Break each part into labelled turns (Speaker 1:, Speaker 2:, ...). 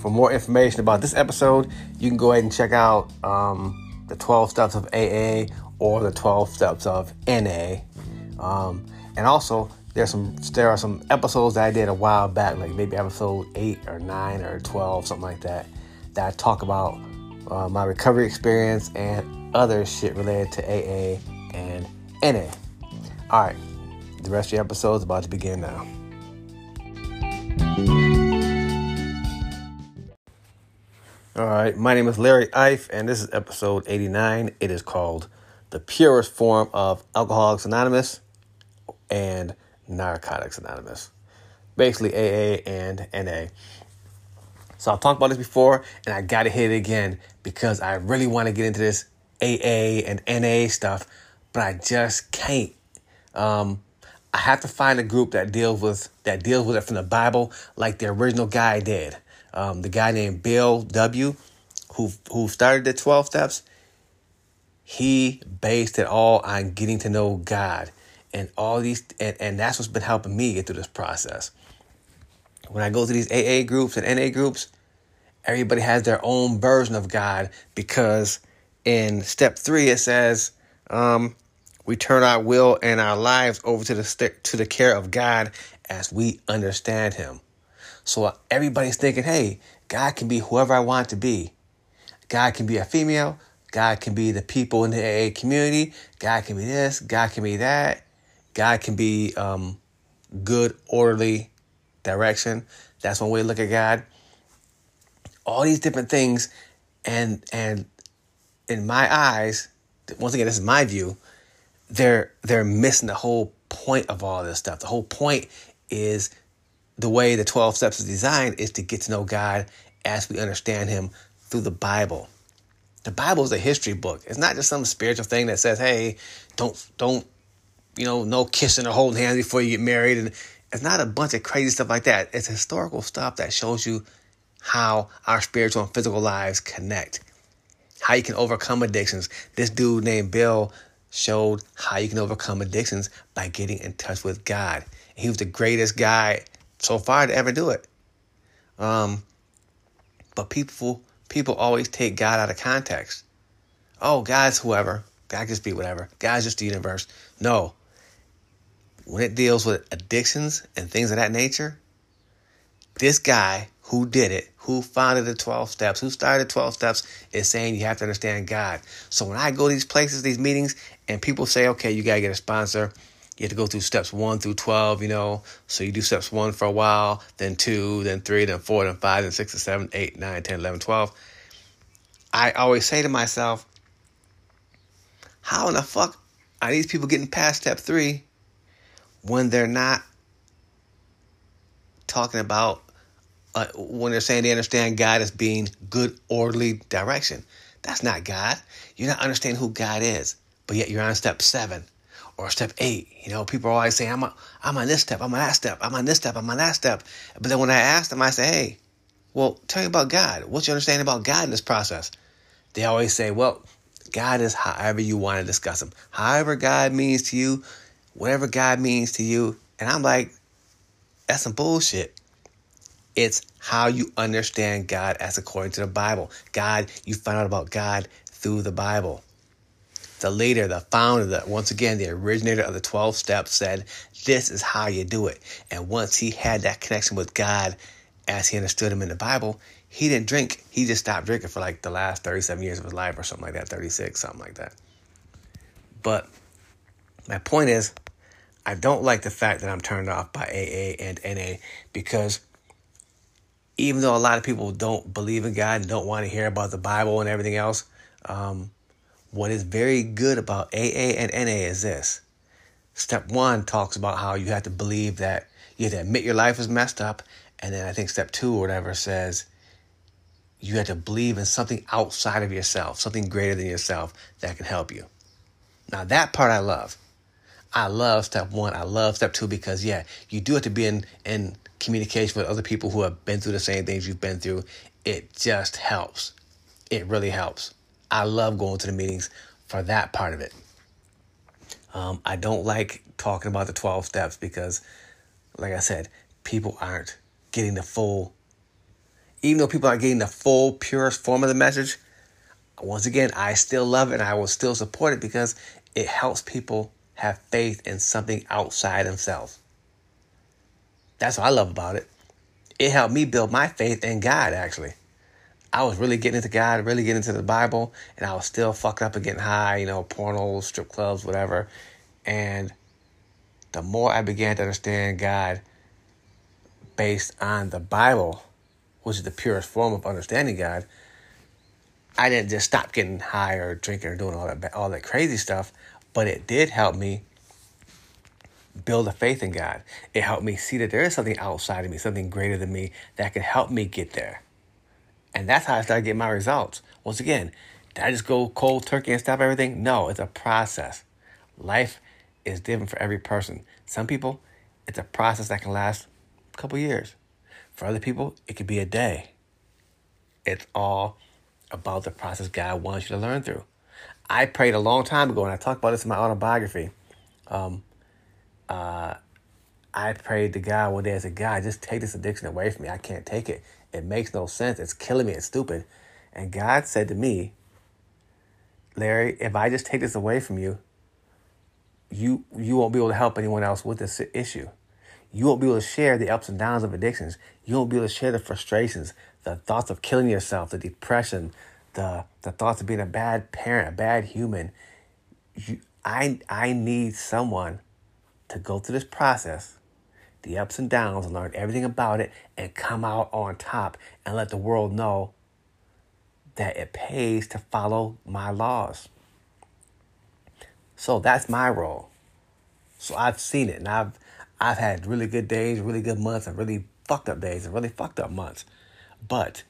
Speaker 1: for more information about this episode, you can go ahead and check out um, the 12 steps of AA or the 12 steps of NA. Um, and also, there's some there are some episodes that I did a while back, like maybe episode eight or nine or 12, something like that, that I talk about uh, my recovery experience and other shit related to AA and NA. All right, the rest of the episode is about to begin now. All right, my name is Larry Ife, and this is episode 89. It is called The Purest Form of Alcoholics Anonymous and Narcotics Anonymous. Basically, AA and NA. So I've talked about this before, and I got to hit it again because I really want to get into this AA and NA stuff, but I just can't. Um, I have to find a group that deals with that deals with it from the Bible, like the original guy did. Um, the guy named Bill W, who who started the twelve steps. He based it all on getting to know God, and all these, and, and that's what's been helping me get through this process. When I go to these AA groups and NA groups, everybody has their own version of God because in step three it says. Um, we turn our will and our lives over to the to the care of God as we understand Him. So everybody's thinking, hey, God can be whoever I want to be. God can be a female. God can be the people in the AA community. God can be this. God can be that. God can be um, good, orderly direction. That's one way to look at God. All these different things, and and in my eyes, once again, this is my view they're they're missing the whole point of all this stuff. The whole point is the way the 12 steps is designed is to get to know God as we understand him through the Bible. The Bible is a history book. It's not just some spiritual thing that says, "Hey, don't don't you know, no kissing or holding hands before you get married." And it's not a bunch of crazy stuff like that. It's historical stuff that shows you how our spiritual and physical lives connect. How you can overcome addictions. This dude named Bill showed how you can overcome addictions by getting in touch with God. He was the greatest guy so far to ever do it. Um, but people people always take God out of context. Oh, God's whoever. God just be whatever. God's just the universe. No. When it deals with addictions and things of that nature, this guy who did it, who founded the 12 steps, who started the 12 steps, is saying you have to understand God. So when I go to these places, these meetings, and people say, okay, you got to get a sponsor, you have to go through steps one through 12, you know. So you do steps one for a while, then two, then three, then four, then five, then six, then seven, eight, nine, 10, 11, 12. I always say to myself, how in the fuck are these people getting past step three when they're not talking about uh, when they're saying they understand God as being good, orderly direction. That's not God. You're not understanding who God is, but yet you're on step seven or step eight. You know, people are always saying, I'm, a, I'm on this step, I'm on that step, I'm on this step, I'm on that step. But then when I ask them, I say, hey, well, tell me about God. What's your understanding about God in this process? They always say, well, God is however you want to discuss him. However God means to you, whatever God means to you. And I'm like, that's some bullshit. It's how you understand God as according to the Bible. God, you find out about God through the Bible. The leader, the founder, the, once again, the originator of the 12 steps said, This is how you do it. And once he had that connection with God as he understood him in the Bible, he didn't drink. He just stopped drinking for like the last 37 years of his life or something like that, 36, something like that. But my point is, I don't like the fact that I'm turned off by AA and NA because even though a lot of people don't believe in God and don't want to hear about the Bible and everything else, um, what is very good about AA and NA is this. Step one talks about how you have to believe that you have to admit your life is messed up. And then I think step two or whatever says you have to believe in something outside of yourself, something greater than yourself that can help you. Now, that part I love. I love step one. I love step two because, yeah, you do have to be in, in communication with other people who have been through the same things you've been through. It just helps. It really helps. I love going to the meetings for that part of it. Um, I don't like talking about the 12 steps because, like I said, people aren't getting the full even though people aren't getting the full, purest form of the message, once again, I still love it and I will still support it because it helps people have faith in something outside themselves. That's what I love about it. It helped me build my faith in God, actually. I was really getting into God, really getting into the Bible, and I was still fucked up and getting high, you know, pornos, strip clubs, whatever. And the more I began to understand God based on the Bible, which is the purest form of understanding God, I didn't just stop getting high or drinking or doing all that all that crazy stuff, but it did help me build a faith in God. It helped me see that there is something outside of me, something greater than me that can help me get there. And that's how I started getting my results. Once again, did I just go cold turkey and stop everything? No, it's a process. Life is different for every person. Some people, it's a process that can last a couple years. For other people, it could be a day. It's all about the process God wants you to learn through. I prayed a long time ago, and I talked about this in my autobiography. Um, uh, I prayed to God one day. I said, God, just take this addiction away from me. I can't take it. It makes no sense. It's killing me. It's stupid. And God said to me, Larry, if I just take this away from you, you you won't be able to help anyone else with this issue. You won't be able to share the ups and downs of addictions. You won't be able to share the frustrations, the thoughts of killing yourself, the depression, the the thoughts of being a bad parent, a bad human. You, I I need someone to go through this process, the ups and downs, and learn everything about it, and come out on top and let the world know that it pays to follow my laws. So that's my role. So I've seen it, and I've I've had really good days, really good months, and really fucked up days, and really fucked up months. But,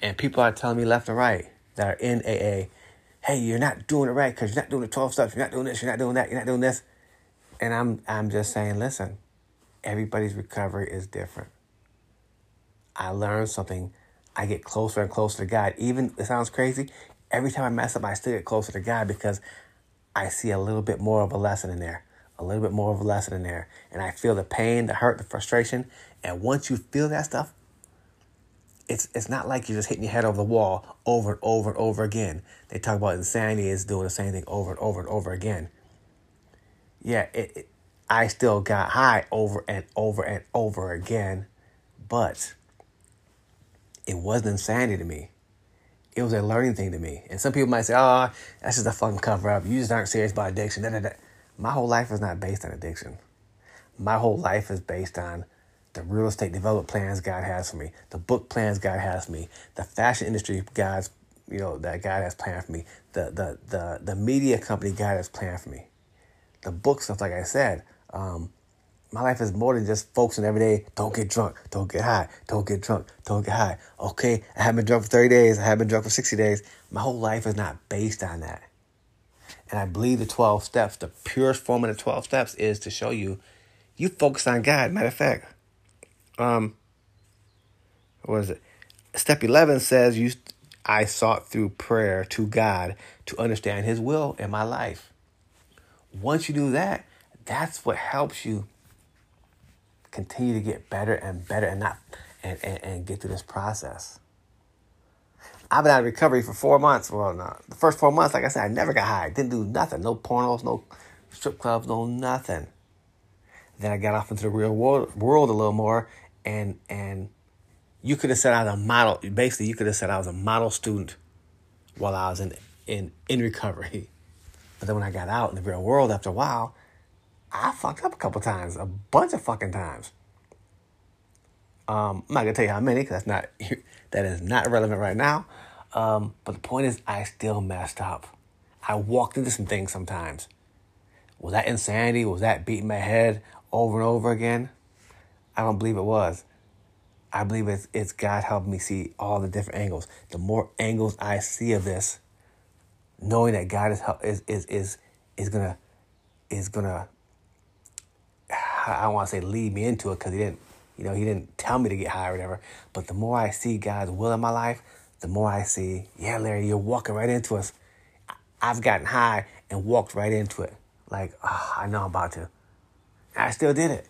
Speaker 1: and people are telling me left and right that are in AA, hey, you're not doing it right because you're not doing the 12 steps, you're not doing this, you're not doing that, you're not doing this. And I'm I'm just saying, listen, everybody's recovery is different. I learned something. I get closer and closer to God. Even it sounds crazy. Every time I mess up, I still get closer to God because I see a little bit more of a lesson in there, a little bit more of a lesson in there. And I feel the pain, the hurt, the frustration. And once you feel that stuff, it's it's not like you're just hitting your head over the wall over and over and over again. They talk about insanity is doing the same thing over and over and over again. Yeah, it, it, I still got high over and over and over again, but it wasn't insanity to me it was a learning thing to me. And some people might say, oh, that's just a fucking cover up. You just aren't serious about addiction. Da, da, da. My whole life is not based on addiction. My whole life is based on the real estate development plans God has for me, the book plans God has for me, the fashion industry God's, you know, that God has planned for me, the the the the media company God has planned for me, the book stuff. Like I said, um, my life is more than just focusing every day. Don't get drunk. Don't get high. Don't get drunk. Don't get high. Okay, I haven't been drunk for 30 days. I haven't been drunk for 60 days. My whole life is not based on that. And I believe the 12 steps, the purest form of the 12 steps is to show you, you focus on God. Matter of fact, um, what is it? Step 11 says, you, I sought through prayer to God to understand His will in my life. Once you do that, that's what helps you continue to get better and better and not and, and, and get through this process. I've been out of recovery for four months. Well, no, the first four months, like I said, I never got high. Didn't do nothing. No pornos, no strip clubs, no nothing. Then I got off into the real world, world a little more, and and you could have said I was a model. Basically, you could have said I was a model student while I was in in in recovery. But then when I got out in the real world, after a while, I fucked up a couple times, a bunch of fucking times. Um, I'm not gonna tell you how many because that's not that is not relevant right now. Um, but the point is, I still messed up. I walked into some things sometimes. Was that insanity? Was that beating my head over and over again? I don't believe it was. I believe it's it's God helping me see all the different angles. The more angles I see of this, knowing that God is is is is is gonna is gonna I don't want to say lead me into it because he didn't, you know, he didn't tell me to get high or whatever. But the more I see God's will in my life, the more I see, yeah, Larry, you're walking right into us. I've gotten high and walked right into it. Like, oh, I know I'm about to. And I still did it.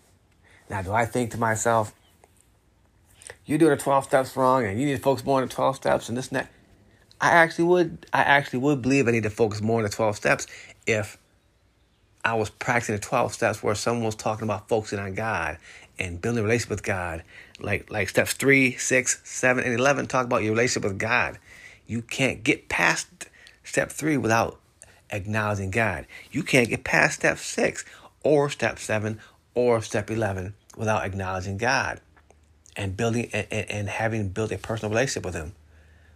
Speaker 1: Now, do I think to myself, you're doing the 12 steps wrong and you need to focus more on the 12 steps and this and that. I actually would I actually would believe I need to focus more on the 12 steps if I was practicing the 12 steps where someone was talking about focusing on God and building a relationship with God. Like like steps three, six, seven, and eleven talk about your relationship with God. You can't get past step three without acknowledging God. You can't get past step six or step seven or step eleven without acknowledging God and building and, and, and having built a personal relationship with him.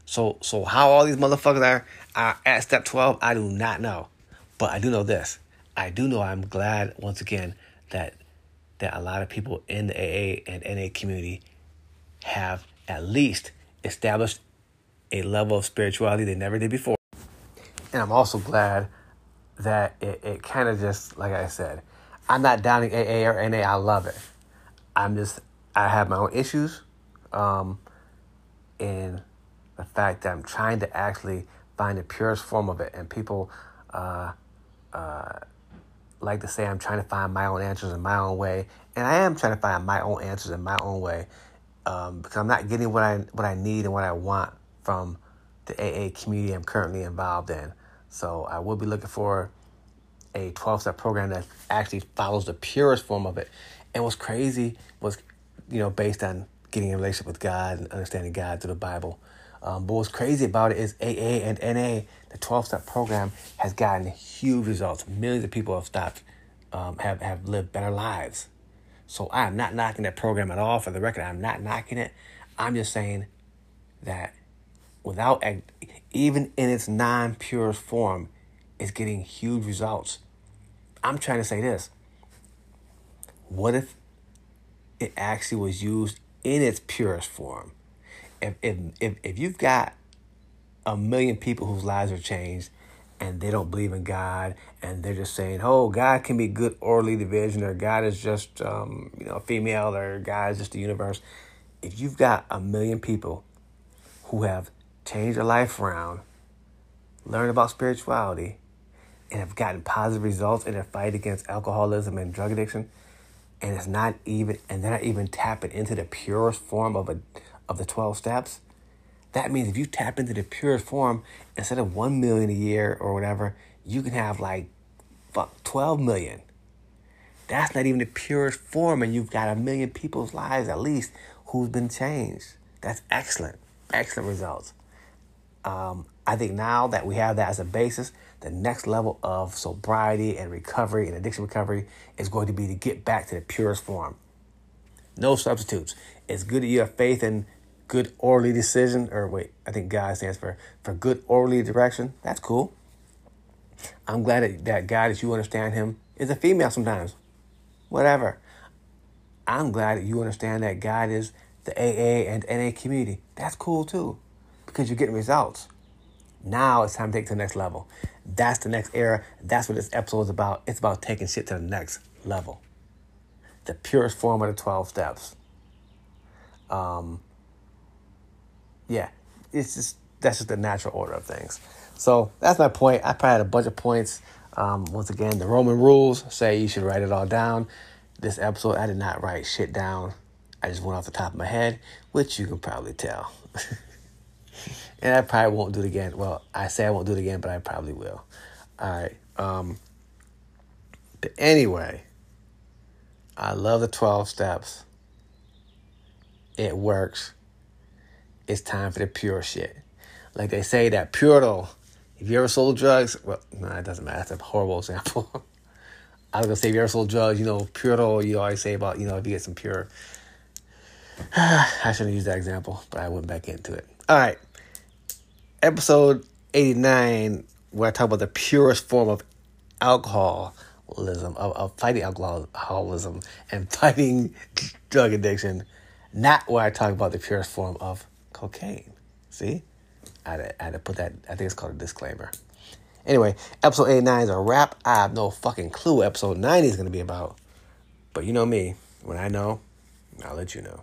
Speaker 1: So so how all these motherfuckers are, are at step 12, I do not know. But I do know this. I do know I'm glad once again that that a lot of people in the AA and NA community have at least established a level of spirituality they never did before. And I'm also glad that it, it kind of just, like I said, I'm not downing AA or NA. I love it. I'm just, I have my own issues um, in the fact that I'm trying to actually find the purest form of it. And people, uh, like to say I'm trying to find my own answers in my own way, and I am trying to find my own answers in my own way, um, because I'm not getting what I what I need and what I want from the AA community I'm currently involved in. So I will be looking for a 12 step program that actually follows the purest form of it. And what's crazy was, you know, based on getting in relationship with God and understanding God through the Bible. Um, but what's crazy about it is AA and NA, the 12 step program, has gotten huge results. Millions of people have stopped, um, have, have lived better lives. So I'm not knocking that program at all. For the record, I'm not knocking it. I'm just saying that without, even in its non purest form, it's getting huge results. I'm trying to say this. What if it actually was used in its purest form? If if if, if you've got a million people whose lives are changed and they don't believe in God and they're just saying, oh, God can be good orderly division or God is just, um, you know, female or God is just the universe. If you've got a million people who have changed their life around, learned about spirituality, and have gotten positive results in their fight against alcoholism and drug addiction, and it's not even, and they're not even tapping into the purest form of a of the 12 steps, that means if you tap into the purest form, instead of 1 million a year or whatever, you can have like fuck 12 million. That's not even the purest form, and you've got a million people's lives at least who's been changed. That's excellent, excellent results. Um, I think now that we have that as a basis, the next level of sobriety and recovery and addiction recovery is going to be to get back to the purest form. No substitutes. It's good that you have faith in good orderly decision, or wait, I think God stands for for good orderly direction. That's cool. I'm glad that, that God, as you understand him, is a female sometimes. Whatever. I'm glad that you understand that God is the AA and NA community. That's cool too, because you're getting results. Now it's time to take to the next level. That's the next era. That's what this episode is about. It's about taking shit to the next level the purest form of the 12 steps. Um, yeah, it's just, that's just the natural order of things. So that's my point. I probably had a bunch of points. Um, once again, the Roman rules say you should write it all down. This episode, I did not write shit down. I just went off the top of my head, which you can probably tell. and I probably won't do it again. Well, I say I won't do it again, but I probably will. All right. Um, but anyway, I love the 12 steps. It works. It's time for the pure shit. Like they say that pure if you ever sold drugs, well, no, it doesn't matter. That's a horrible example. I was gonna say if you ever sold drugs, you know, pure you always say about, you know, if you get some pure. I shouldn't use that example, but I went back into it. All right. Episode 89, where I talk about the purest form of alcohol alcoholism, of, of fighting alcoholism and fighting drug addiction, not where I talk about the purest form of cocaine. See? I had, to, I had to put that, I think it's called a disclaimer. Anyway, episode 89 is a wrap. I have no fucking clue what episode 90 is going to be about. But you know me, when I know, I'll let you know.